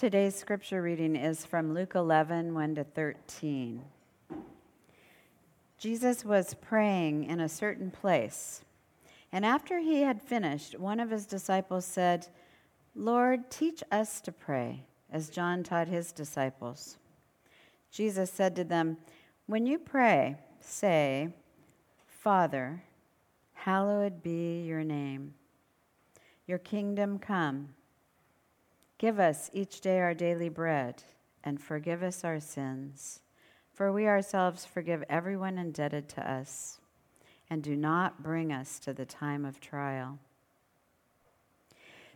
Today's scripture reading is from Luke 11 1 to 13. Jesus was praying in a certain place, and after he had finished, one of his disciples said, Lord, teach us to pray, as John taught his disciples. Jesus said to them, When you pray, say, Father, hallowed be your name. Your kingdom come. Give us each day our daily bread, and forgive us our sins, for we ourselves forgive everyone indebted to us. And do not bring us to the time of trial.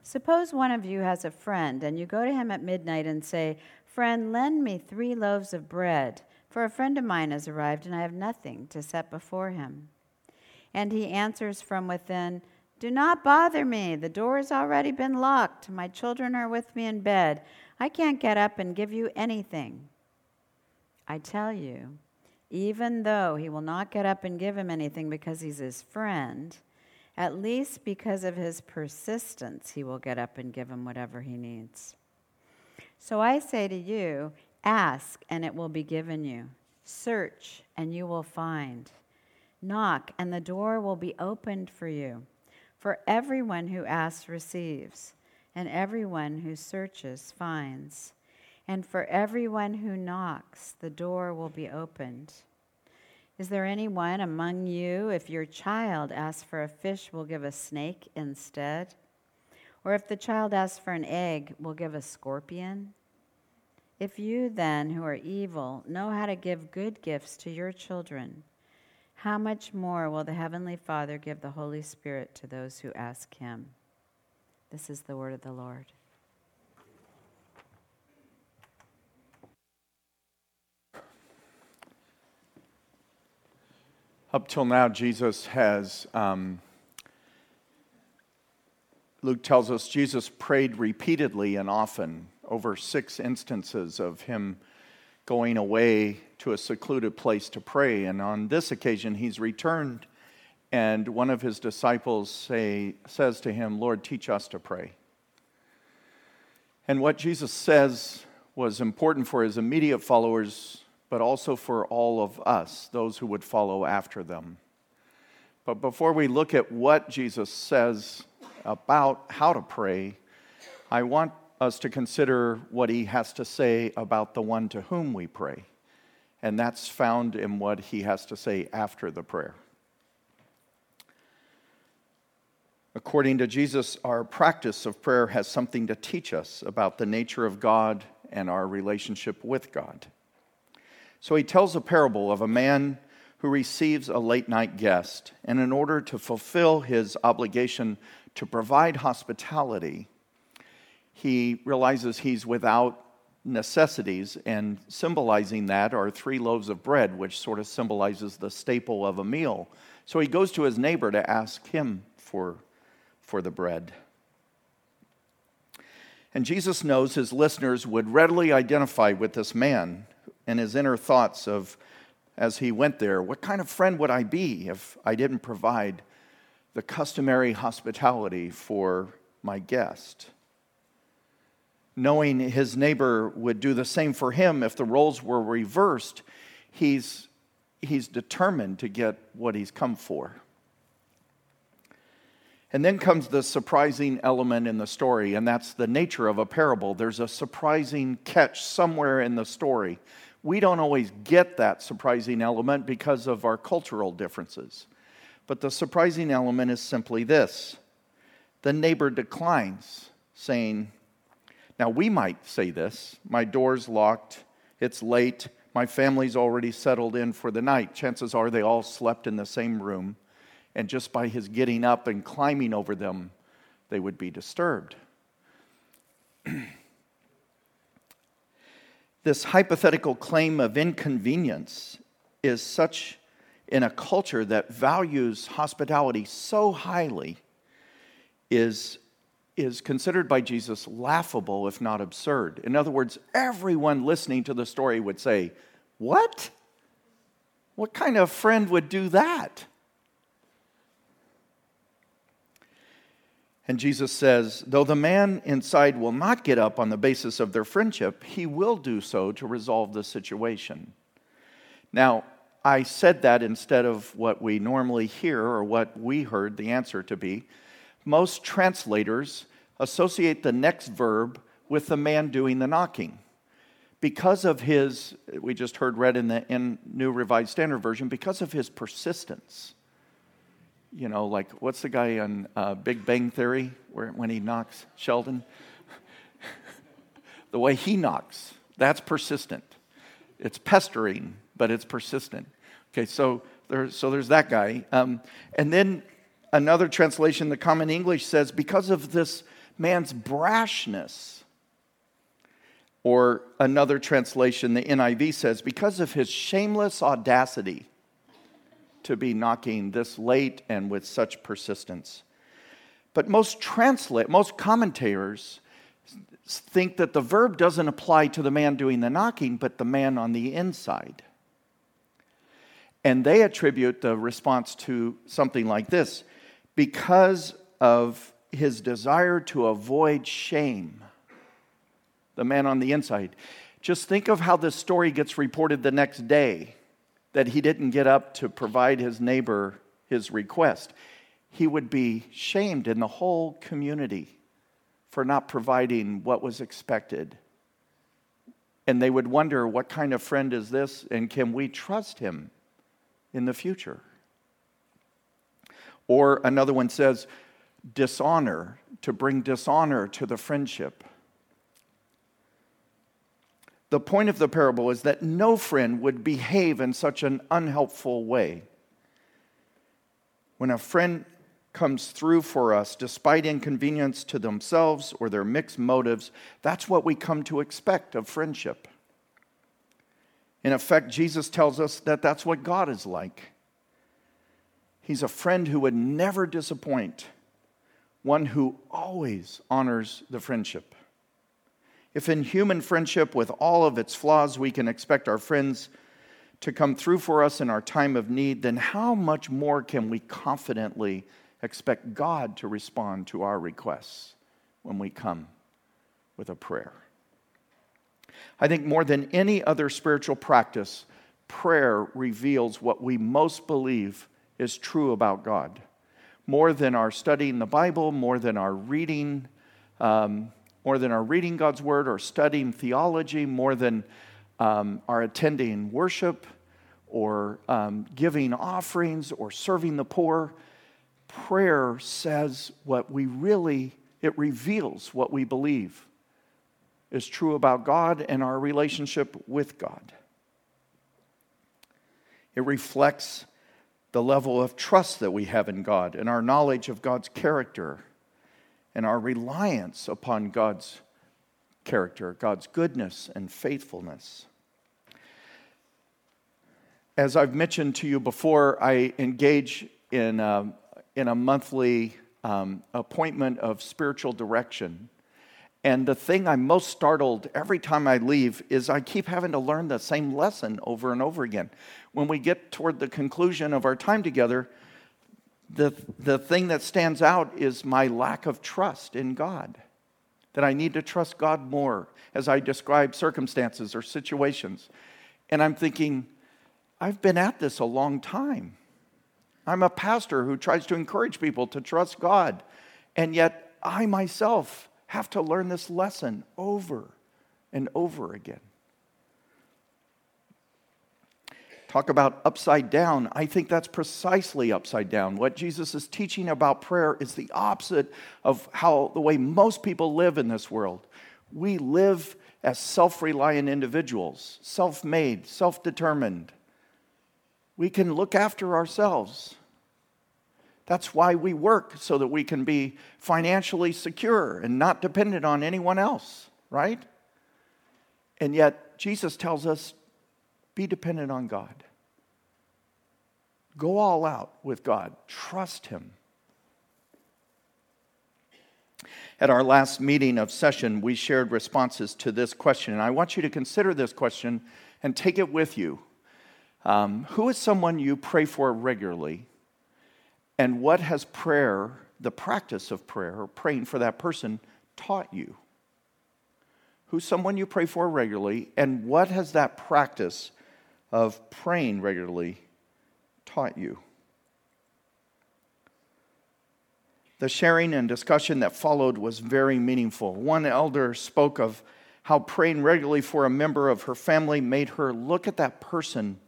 Suppose one of you has a friend, and you go to him at midnight and say, Friend, lend me three loaves of bread, for a friend of mine has arrived, and I have nothing to set before him. And he answers from within, do not bother me. The door has already been locked. My children are with me in bed. I can't get up and give you anything. I tell you, even though he will not get up and give him anything because he's his friend, at least because of his persistence, he will get up and give him whatever he needs. So I say to you, ask and it will be given you. Search and you will find. Knock and the door will be opened for you. For everyone who asks receives, and everyone who searches finds. And for everyone who knocks, the door will be opened. Is there anyone among you, if your child asks for a fish, will give a snake instead? Or if the child asks for an egg, will give a scorpion? If you then, who are evil, know how to give good gifts to your children, how much more will the Heavenly Father give the Holy Spirit to those who ask Him? This is the word of the Lord. Up till now, Jesus has, um, Luke tells us, Jesus prayed repeatedly and often, over six instances of him going away to a secluded place to pray. And on this occasion, he's returned, and one of his disciples say, says to him, Lord, teach us to pray. And what Jesus says was important for his immediate followers, but also for all of us, those who would follow after them. But before we look at what Jesus says about how to pray, I want us to consider what he has to say about the one to whom we pray. And that's found in what he has to say after the prayer. According to Jesus, our practice of prayer has something to teach us about the nature of God and our relationship with God. So he tells a parable of a man who receives a late night guest, and in order to fulfill his obligation to provide hospitality, he realizes he's without necessities, and symbolizing that are three loaves of bread, which sort of symbolizes the staple of a meal. So he goes to his neighbor to ask him for, for the bread. And Jesus knows his listeners would readily identify with this man and his inner thoughts of, as he went there, what kind of friend would I be if I didn't provide the customary hospitality for my guest? Knowing his neighbor would do the same for him if the roles were reversed, he's, he's determined to get what he's come for. And then comes the surprising element in the story, and that's the nature of a parable. There's a surprising catch somewhere in the story. We don't always get that surprising element because of our cultural differences. But the surprising element is simply this the neighbor declines, saying, now, we might say this my door's locked, it's late, my family's already settled in for the night. Chances are they all slept in the same room, and just by his getting up and climbing over them, they would be disturbed. this hypothetical claim of inconvenience is such in a culture that values hospitality so highly is is considered by Jesus laughable, if not absurd. In other words, everyone listening to the story would say, What? What kind of friend would do that? And Jesus says, though the man inside will not get up on the basis of their friendship, he will do so to resolve the situation. Now, I said that instead of what we normally hear or what we heard the answer to be. Most translators associate the next verb with the man doing the knocking. Because of his, we just heard read in the in New Revised Standard Version, because of his persistence you know, like what's the guy on uh, Big Bang Theory where when he knocks Sheldon? the way he knocks, that's persistent. It's pestering, but it's persistent. Okay, so there's so there's that guy, um, and then another translation, the Common English says, because of this man's brashness. Or another translation, the NIV says, because of his shameless audacity to be knocking this late and with such persistence. But most translate, most commentators think that the verb doesn't apply to the man doing the knocking, but the man on the inside. And they attribute the response to something like this because of his desire to avoid shame. The man on the inside. Just think of how this story gets reported the next day that he didn't get up to provide his neighbor his request. He would be shamed in the whole community for not providing what was expected. And they would wonder, what kind of friend is this, and can we trust him in the future? Or another one says, dishonor, to bring dishonor to the friendship. The point of the parable is that no friend would behave in such an unhelpful way. When a friend comes through for us despite inconvenience to themselves or their mixed motives, that's what we come to expect of friendship. In effect, Jesus tells us that that's what God is like. He's a friend who would never disappoint, one who always honors the friendship. If in human friendship, with all of its flaws, we can expect our friends to come through for us in our time of need, then how much more can we confidently expect God to respond to our requests when we come with a prayer? I think more than any other spiritual practice, prayer reveals what we most believe is true about God. More than our studying the Bible, more than our reading um, more than our reading God's word or studying theology, more than um, our attending worship or um, giving offerings or serving the poor. Prayer says what we really, it reveals what we believe is true about God and our relationship with God. It reflects the level of trust that we have in God and our knowledge of God's character and our reliance upon God's character, God's goodness and faithfulness. As I've mentioned to you before, I engage in a, in a monthly um, appointment of spiritual direction. And the thing I'm most startled every time I leave is I keep having to learn the same lesson over and over again. When we get toward the conclusion of our time together, the, the thing that stands out is my lack of trust in God. That I need to trust God more as I describe circumstances or situations. And I'm thinking, I've been at this a long time. I'm a pastor who tries to encourage people to trust God. And yet, I myself have to learn this lesson over and over again. Talk about upside down. I think that's precisely upside down. What Jesus is teaching about prayer is the opposite of how the way most people live in this world. We live as self reliant individuals, self made, self determined. We can look after ourselves. That's why we work, so that we can be financially secure and not dependent on anyone else, right? And yet, Jesus tells us be dependent on God. Go all out with God, trust Him. At our last meeting of session, we shared responses to this question, and I want you to consider this question and take it with you. Um, who is someone you pray for regularly, and what has prayer the practice of prayer or praying for that person taught you? Who's someone you pray for regularly, and what has that practice of praying regularly taught you? The sharing and discussion that followed was very meaningful. One elder spoke of how praying regularly for a member of her family made her look at that person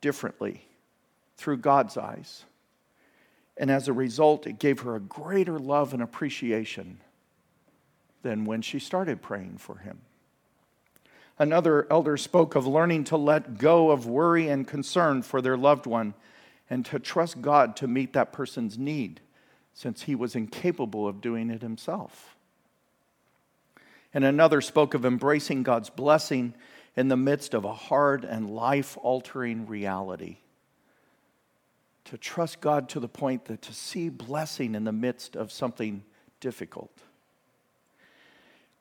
differently through God's eyes. And as a result, it gave her a greater love and appreciation than when she started praying for him. Another elder spoke of learning to let go of worry and concern for their loved one and to trust God to meet that person's need since he was incapable of doing it himself. And another spoke of embracing God's blessing in the midst of a hard and life altering reality. To trust God to the point that to see blessing in the midst of something difficult.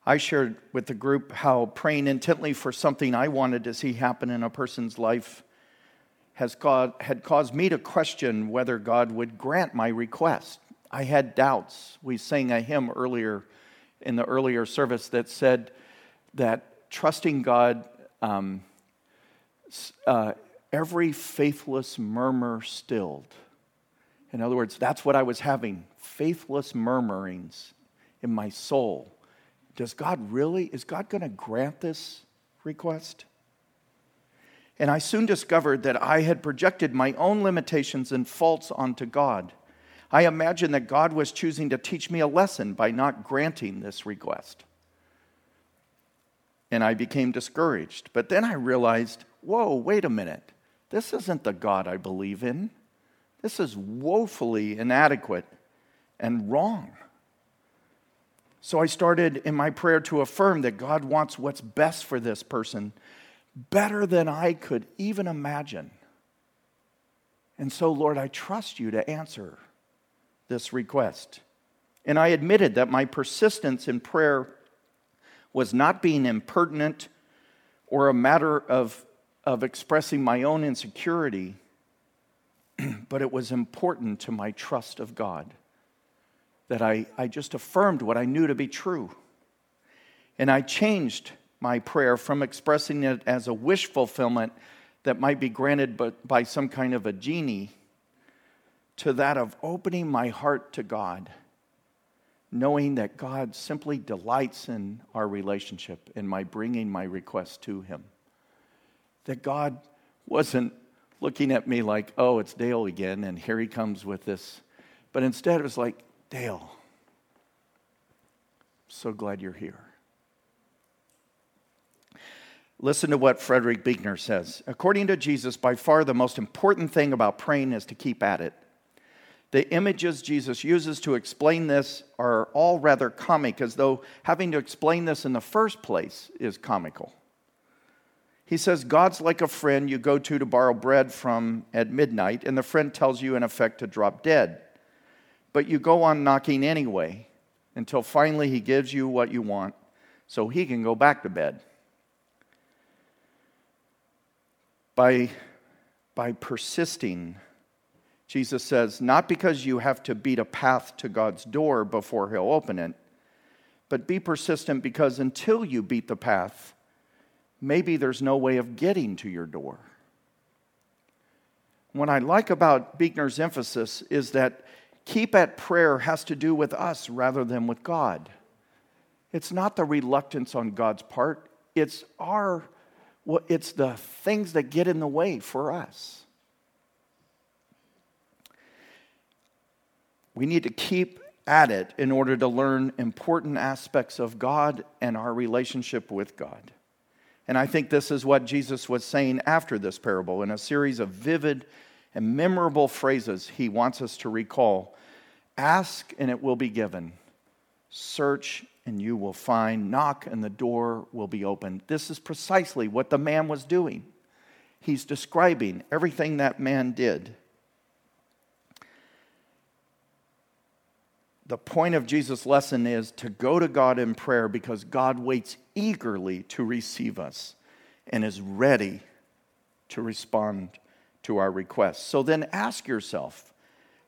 I shared with the group how praying intently for something I wanted to see happen in a person's life has God, had caused me to question whether God would grant my request. I had doubts. We sang a hymn earlier in the earlier service that said that trusting God, um, uh, every faithless murmur stilled. In other words, that's what I was having faithless murmurings in my soul. Does God really, is God going to grant this request? And I soon discovered that I had projected my own limitations and faults onto God. I imagined that God was choosing to teach me a lesson by not granting this request. And I became discouraged. But then I realized whoa, wait a minute. This isn't the God I believe in. This is woefully inadequate and wrong. So I started in my prayer to affirm that God wants what's best for this person better than I could even imagine. And so, Lord, I trust you to answer this request. And I admitted that my persistence in prayer was not being impertinent or a matter of, of expressing my own insecurity, but it was important to my trust of God that I, I just affirmed what I knew to be true. And I changed my prayer from expressing it as a wish fulfillment that might be granted but by some kind of a genie to that of opening my heart to God, knowing that God simply delights in our relationship in my bringing my request to Him. That God wasn't looking at me like, oh, it's Dale again, and here he comes with this. But instead, it was like, Dale, so glad you're here. Listen to what Frederick Buechner says. According to Jesus, by far the most important thing about praying is to keep at it. The images Jesus uses to explain this are all rather comic, as though having to explain this in the first place is comical. He says, God's like a friend you go to to borrow bread from at midnight, and the friend tells you, in effect, to drop dead. But you go on knocking anyway until finally he gives you what you want so he can go back to bed. By, by persisting, Jesus says, not because you have to beat a path to God's door before He'll open it, but be persistent because until you beat the path, maybe there's no way of getting to your door. What I like about Buechner's emphasis is that keep at prayer has to do with us rather than with God. It's not the reluctance on God's part, it's our it's the things that get in the way for us. We need to keep at it in order to learn important aspects of God and our relationship with God. And I think this is what Jesus was saying after this parable in a series of vivid and memorable phrases he wants us to recall. Ask and it will be given. Search and you will find. Knock and the door will be opened. This is precisely what the man was doing. He's describing everything that man did. The point of Jesus' lesson is to go to God in prayer because God waits eagerly to receive us and is ready to respond to our requests. So then ask yourself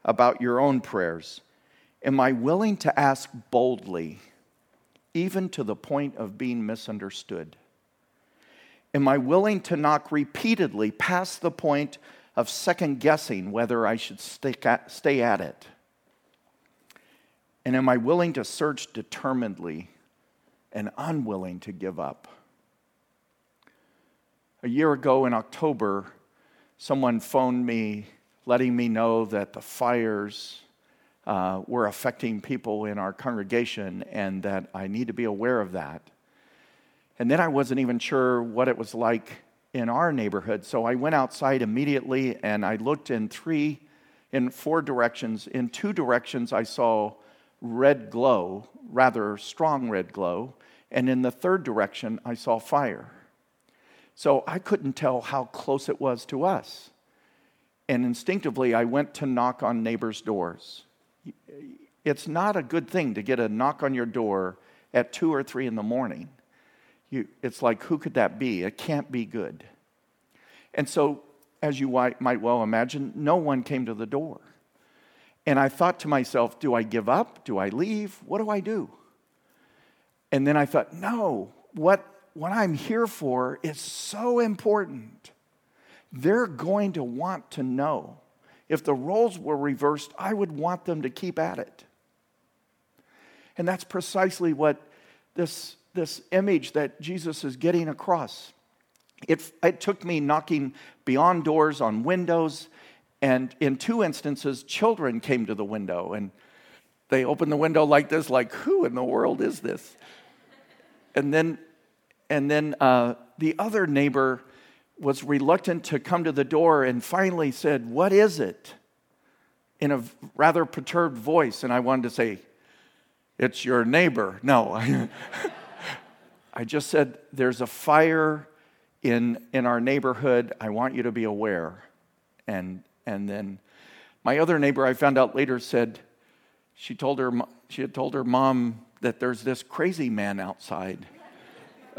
about your own prayers Am I willing to ask boldly, even to the point of being misunderstood? Am I willing to knock repeatedly past the point of second guessing whether I should stay at it? And am I willing to search determinedly and unwilling to give up? A year ago in October, someone phoned me letting me know that the fires uh, were affecting people in our congregation and that I need to be aware of that. And then I wasn't even sure what it was like in our neighborhood. So I went outside immediately and I looked in three, in four directions. In two directions, I saw red glow, rather strong red glow. And in the third direction, I saw fire. So I couldn't tell how close it was to us. And instinctively, I went to knock on neighbors' doors. It's not a good thing to get a knock on your door at two or three in the morning. You, it's like, who could that be? It can't be good. And so, as you might well imagine, no one came to the door. And I thought to myself, do I give up? Do I leave? What do I do? And then I thought, no, what what I'm here for is so important. They're going to want to know. If the roles were reversed, I would want them to keep at it. And that's precisely what this, this image that Jesus is getting across. It, it took me knocking beyond doors on windows, and in two instances, children came to the window and they opened the window like this, like, who in the world is this? And then and then uh, the other neighbor was reluctant to come to the door and finally said, What is it? in a rather perturbed voice. And I wanted to say, It's your neighbor. No. I just said, There's a fire in, in our neighborhood. I want you to be aware. And, and then my other neighbor, I found out later, said, she told her she had told her mom that there's this crazy man outside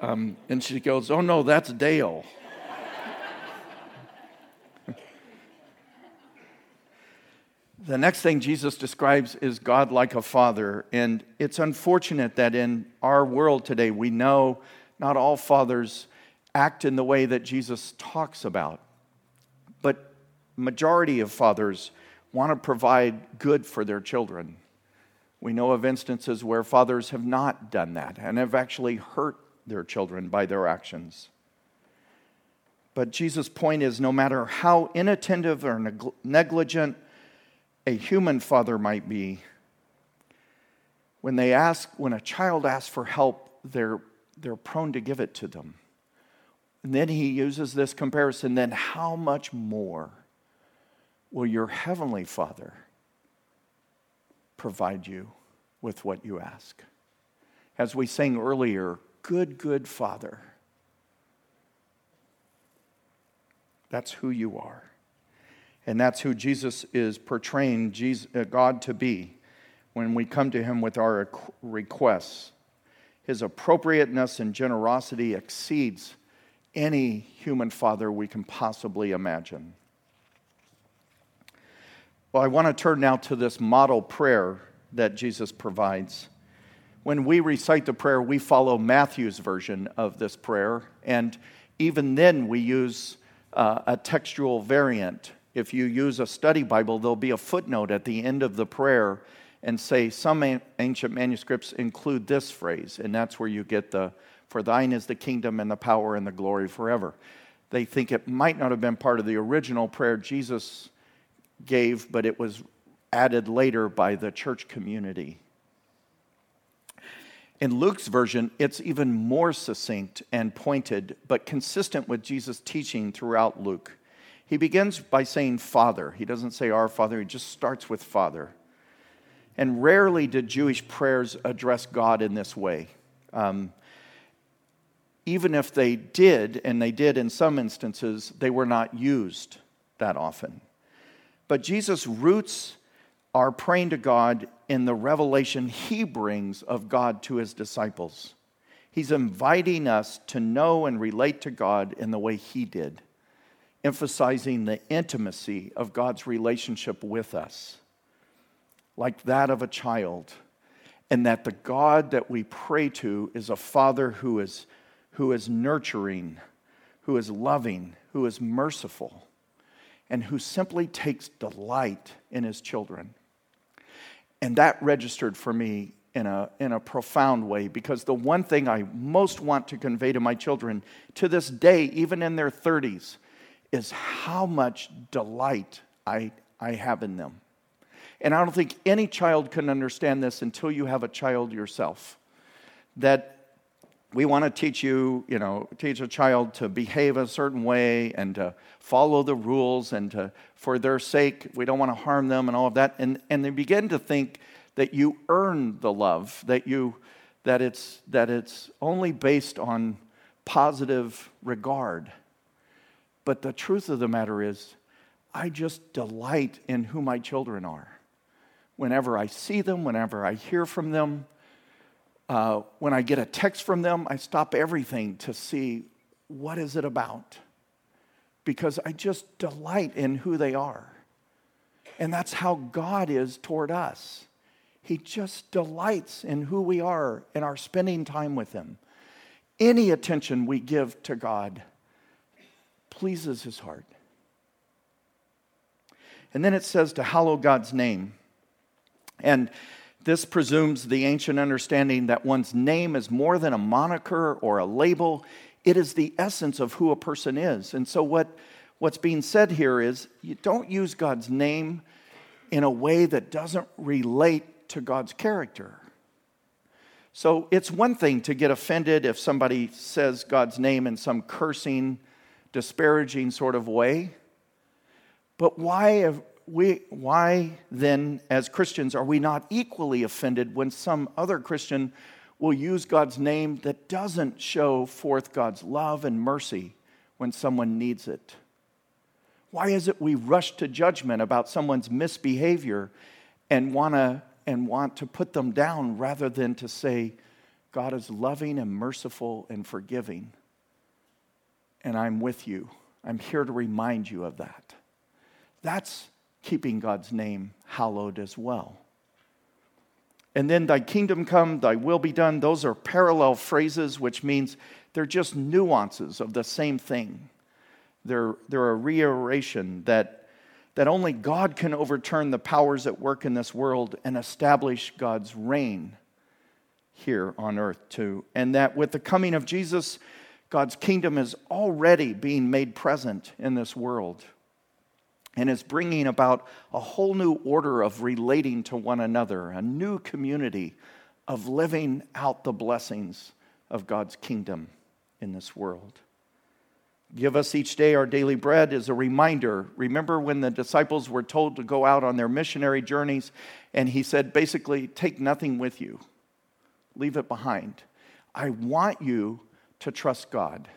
um, and she goes, Oh, no, that's Dale. the next thing Jesus describes is God like a father. And it's unfortunate that in our world today, we know not all fathers act in the way that Jesus talks about. Majority of fathers want to provide good for their children. We know of instances where fathers have not done that and have actually hurt their children by their actions. But Jesus' point is no matter how inattentive or neg- negligent a human father might be, when they ask, when a child asks for help, they're, they're prone to give it to them. And then he uses this comparison then how much more will your heavenly Father provide you with what you ask? As we sang earlier, good, good Father. That's who you are. And that's who Jesus is portraying uh, God to be when we come to him with our requests. His appropriateness and generosity exceeds any human father we can possibly imagine. Well, I want to turn now to this model prayer that Jesus provides when we recite the prayer, we follow Matthew's version of this prayer, and even then we use uh, a textual variant. If you use a study Bible, there'll be a footnote at the end of the prayer and say some ancient manuscripts include this phrase, and that's where you get the for thine is the kingdom and the power and the glory forever. They think it might not have been part of the original prayer Jesus gave, but it was added later by the church community. In Luke's version, it's even more succinct and pointed, but consistent with Jesus' teaching throughout Luke. He begins by saying Father. He doesn't say Our Father, he just starts with Father. And rarely did Jewish prayers address God in this way. Um, even if they did, and they did in some instances, they were not used that often. But Jesus roots our praying to God in the revelation he brings of God to his disciples. He's inviting us to know and relate to God in the way he did, emphasizing the intimacy of God's relationship with us. like that of a child, and that the God that we pray to is a father who is, who is nurturing, who is loving, who is merciful, and who simply takes delight in his children. And that registered for me in a, in a profound way because the one thing I most want to convey to my children to this day, even in their 30s, is how much delight I, I have in them. And I don't think any child can understand this until you have a child yourself. That we want to teach you, you know, teach a child to behave a certain way and to follow the rules and to, for their sake, we don't want to harm them and all of that. And, and they begin to think that you earn the love, that, you, that, it's, that it's only based on positive regard. But the truth of the matter is, I just delight in who my children are. Whenever I see them, whenever I hear from them, uh, when I get a text from them, I stop everything to see what is it about. Because I just delight in who they are. And that's how God is toward us. He just delights in who we are and our spending time with Him. Any attention we give to God pleases His heart. And then it says to hallow God's name. And this presumes the ancient understanding that one's name is more than a moniker or a label, it is the essence of who a person is. And so, what, what's being said here is you don't use God's name in a way that doesn't relate to God's character. So, it's one thing to get offended if somebody says God's name in some cursing, disparaging sort of way. But why we, why then, as Christians, are we not equally offended when some other Christian will use God's name that doesn't show forth God's love and mercy when someone needs it? Why is it we rush to judgment about someone's misbehavior and want to and want to put them down rather than to say, God is loving and merciful and forgiving, and I'm with you. I'm here to remind you of that. That's keeping God's name hallowed as well. And then, thy kingdom come, thy will be done. Those are parallel phrases, which means they're just nuances of the same thing. They're, they're a reiteration that, that only God can overturn the powers at work in this world and establish God's reign here on earth, too. And that with the coming of Jesus, God's kingdom is already being made present in this world and is bringing about a whole new order of relating to one another, a new community of living out the blessings of God's kingdom in this world. Give us each day our daily bread is a reminder. Remember when the disciples were told to go out on their missionary journeys, and he said, basically, take nothing with you, leave it behind. I want you to trust God.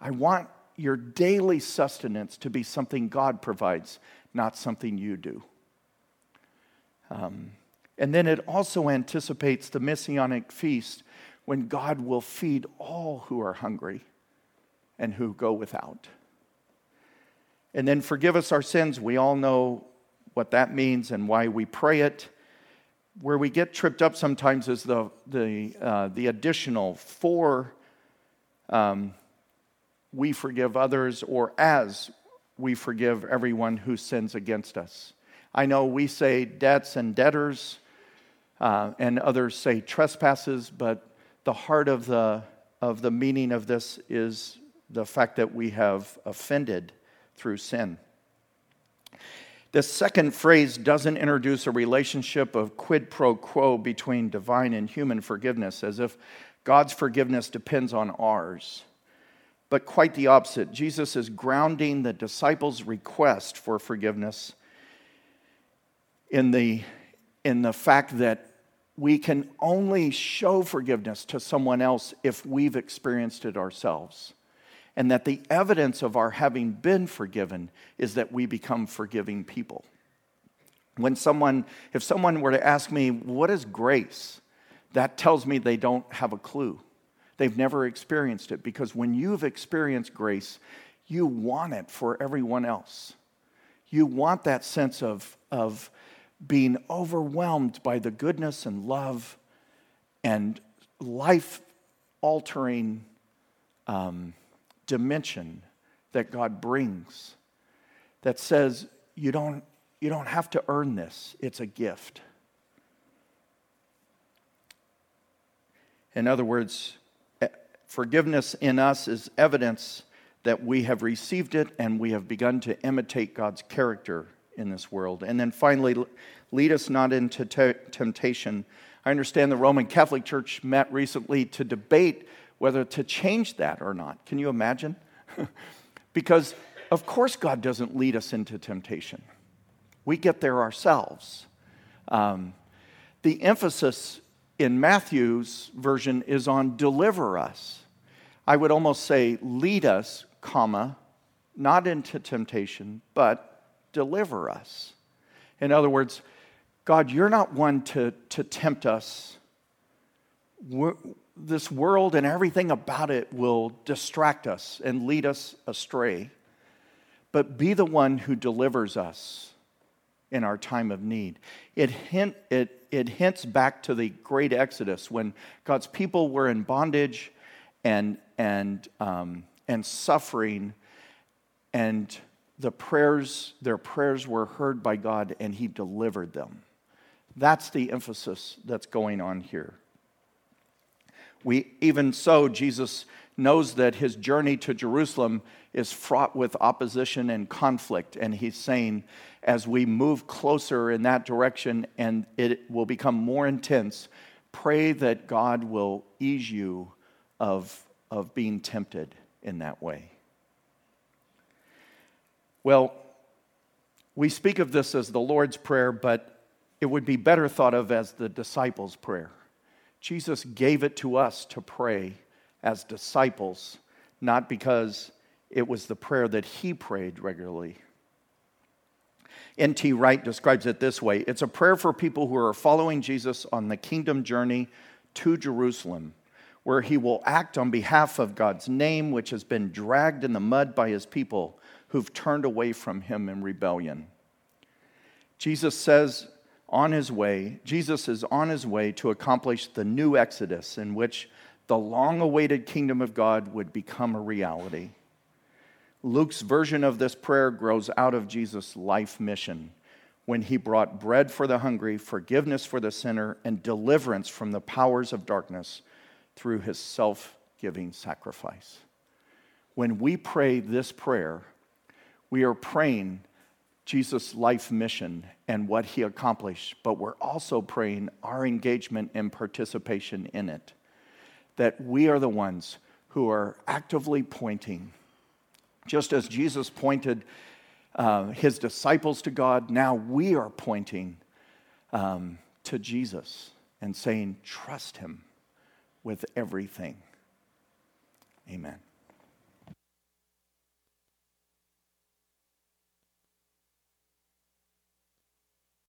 I want your daily sustenance to be something God provides, not something you do. Um, and then it also anticipates the messianic feast when God will feed all who are hungry and who go without. And then forgive us our sins. We all know what that means and why we pray it. Where we get tripped up sometimes is the, the, uh, the additional for um, we forgive others or as we forgive everyone who sins against us. I know we say debts and debtors, uh, and others say trespasses, but the heart of the, of the meaning of this is the fact that we have offended through sin. The second phrase doesn't introduce a relationship of quid pro quo between divine and human forgiveness, as if God's forgiveness depends on ours but quite the opposite. Jesus is grounding the disciples' request for forgiveness in the, in the fact that we can only show forgiveness to someone else if we've experienced it ourselves. And that the evidence of our having been forgiven is that we become forgiving people. When someone, if someone were to ask me, What is grace? that tells me they don't have a clue. They've never experienced it because when you've experienced grace, you want it for everyone else. You want that sense of, of being overwhelmed by the goodness and love and life altering um, dimension that God brings that says you don't, you don't have to earn this, it's a gift. In other words, forgiveness in us is evidence that we have received it and we have begun to imitate God's character in this world. And then finally, lead us not into te- temptation. I understand the Roman Catholic Church met recently to debate whether to change that or not. Can you imagine? because, of course, God doesn't lead us into temptation, we get there ourselves. Um, the emphasis in Matthew's version is on deliver us. I would almost say lead us, comma, not into temptation, but deliver us. In other words, God, you're not one to, to tempt us. We're, this world and everything about it will distract us and lead us astray. But be the one who delivers us in our time of need. It, hint, it, it hints back to the great Exodus when God's people were in bondage and, and, um, and suffering, and the prayers, their prayers were heard by God, and He delivered them. That's the emphasis that's going on here. We, even so, Jesus knows that his journey to Jerusalem is fraught with opposition and conflict. And he's saying, as we move closer in that direction and it will become more intense, pray that God will ease you of, of being tempted in that way. Well, we speak of this as the Lord's Prayer, but it would be better thought of as the disciples' prayer. Jesus gave it to us to pray as disciples, not because it was the prayer that he prayed regularly. N.T. Wright describes it this way it's a prayer for people who are following Jesus on the kingdom journey to Jerusalem, where he will act on behalf of God's name, which has been dragged in the mud by his people who've turned away from him in rebellion. Jesus says on his way, Jesus is on his way to accomplish the new Exodus in which the long awaited kingdom of God would become a reality. Luke's version of this prayer grows out of Jesus' life mission when he brought bread for the hungry, forgiveness for the sinner, and deliverance from the powers of darkness through his self giving sacrifice. When we pray this prayer, we are praying Jesus' life mission and what he accomplished, but we're also praying our engagement and participation in it. That we are the ones who are actively pointing, just as Jesus pointed uh, his disciples to God, now we are pointing um, to Jesus and saying, Trust him with everything. Amen.